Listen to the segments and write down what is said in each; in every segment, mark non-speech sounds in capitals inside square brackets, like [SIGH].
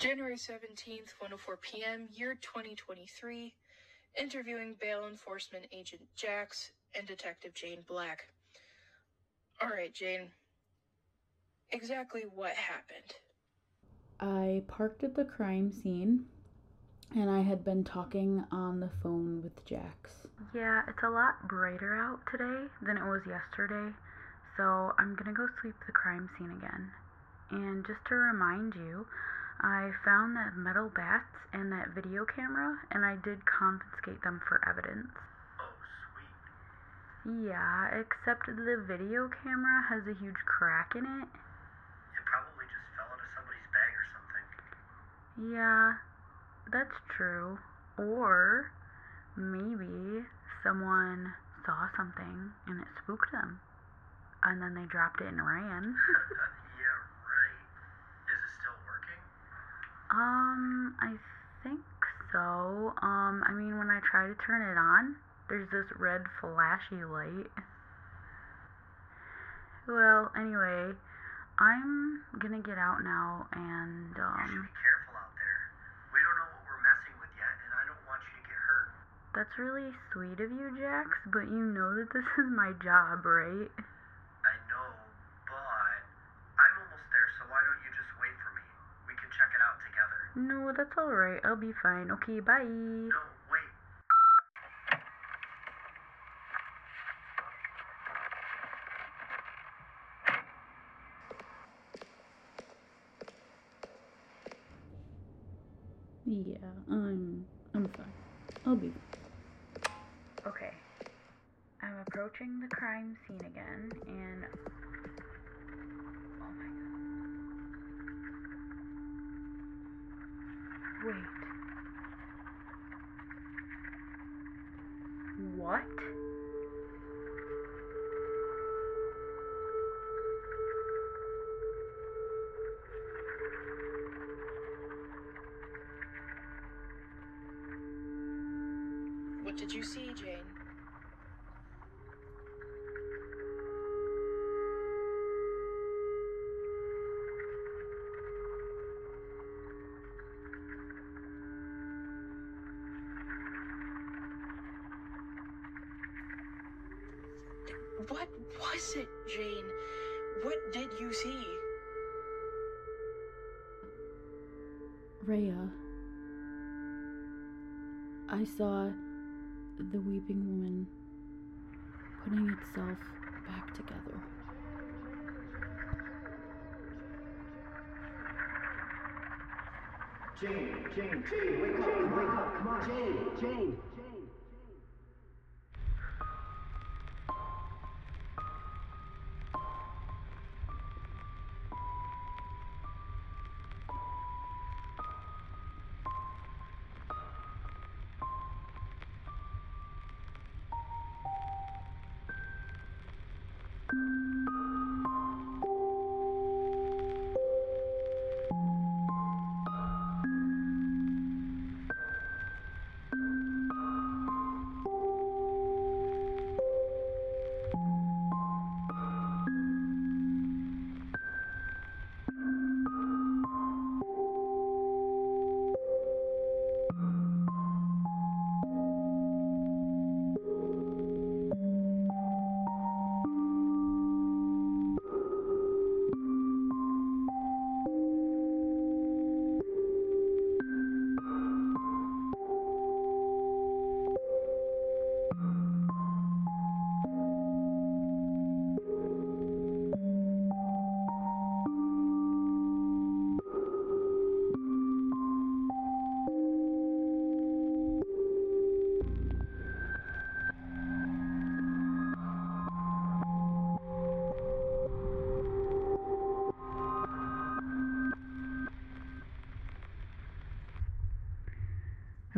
January 17th, 104 p.m., year 2023, interviewing bail enforcement agent Jax and Detective Jane Black. All right, Jane. Exactly what happened? I parked at the crime scene and I had been talking on the phone with Jax. Yeah, it's a lot brighter out today than it was yesterday, so I'm gonna go sweep the crime scene again. And just to remind you, I found that metal bats and that video camera, and I did confiscate them for evidence. Oh, sweet. Yeah, except the video camera has a huge crack in it. It probably just fell into somebody's bag or something. Yeah, that's true. Or maybe someone saw something and it spooked them. And then they dropped it and ran. [LAUGHS] yeah, right. Is it still working? Um, I think so. Um, I mean, when I try to turn it on, there's this red flashy light. Well, anyway, I'm gonna get out now and, You should um, be careful out there. We don't know what we're messing with yet, and I don't want you to get hurt. that's really sweet of you, Jax, but you know that this [LAUGHS] is my job, right? I know, but I'm almost there, so why don't you just wait for me? We can check it out together. No, that's alright. I'll be fine. Okay, bye. No, wait. Yeah, I'm I'm fine. I'll be Okay. I'm approaching the crime scene again, and. Wait. What? What did you see, Jane? What was it, Jane? What did you see? Rhea. I saw the weeping woman putting itself back together. Jane, Jane, Jane, wake up, wake up, come on, Jane, Jane,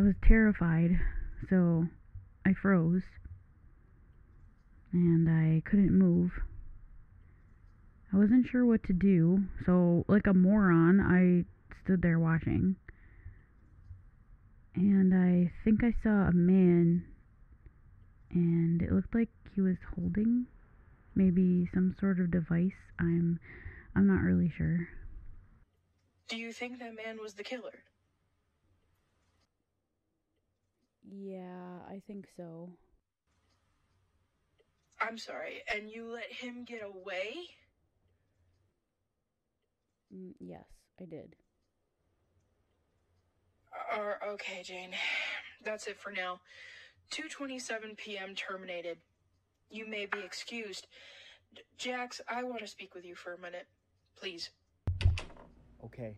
I was terrified, so I froze. And I couldn't move. I wasn't sure what to do, so, like a moron, I stood there watching. And I think I saw a man, and it looked like he was holding maybe some sort of device. I'm I'm not really sure. Do you think that man was the killer? Yeah, I think so. I'm sorry, and you let him get away? Mm, yes, I did. Or okay, Jane. That's it for now. 2:27 p.m. terminated. You may be excused. J- Jax, I want to speak with you for a minute. Please. Okay.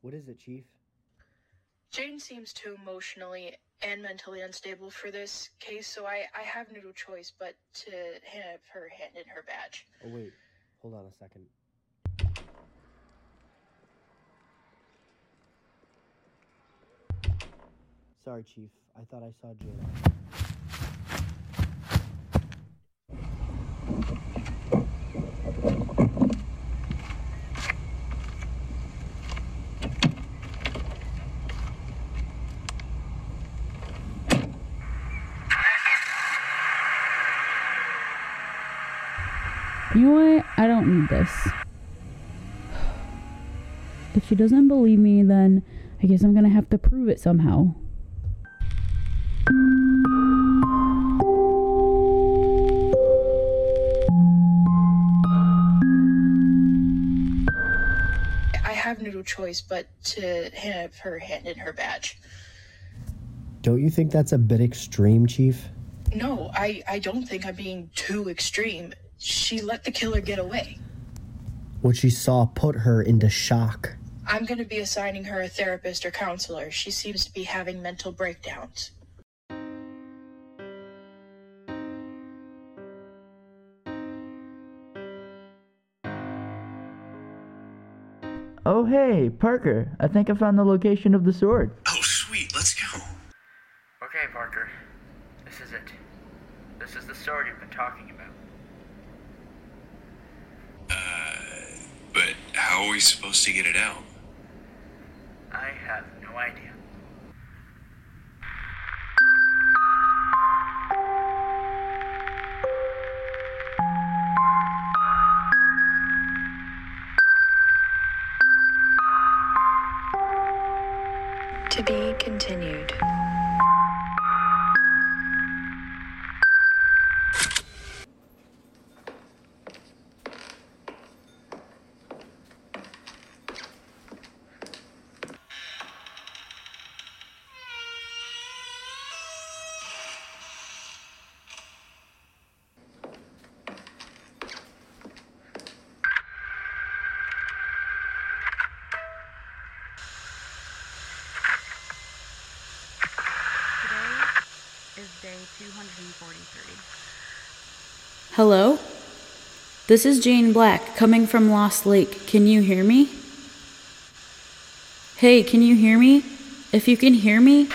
What is it, Chief? Jane seems too emotionally and mentally unstable for this case, so I, I have no choice but to have her hand in her badge. Oh, wait. Hold on a second. Sorry, Chief. I thought I saw Jane. You know what? I don't need this. If she doesn't believe me, then I guess I'm gonna have to prove it somehow. I have no choice but to have her hand in her badge. Don't you think that's a bit extreme, Chief? No, I, I don't think I'm being too extreme. She let the killer get away. What she saw put her into shock. I'm going to be assigning her a therapist or counselor. She seems to be having mental breakdowns. Oh, hey, Parker. I think I found the location of the sword. Oh, sweet. Let's go. Okay, Parker. This is it. This is the sword you've been talking about. Uh, but how are we supposed to get it out? I have no idea. 243. Hello? This is Jane Black coming from Lost Lake. Can you hear me? Hey, can you hear me? If you can hear me,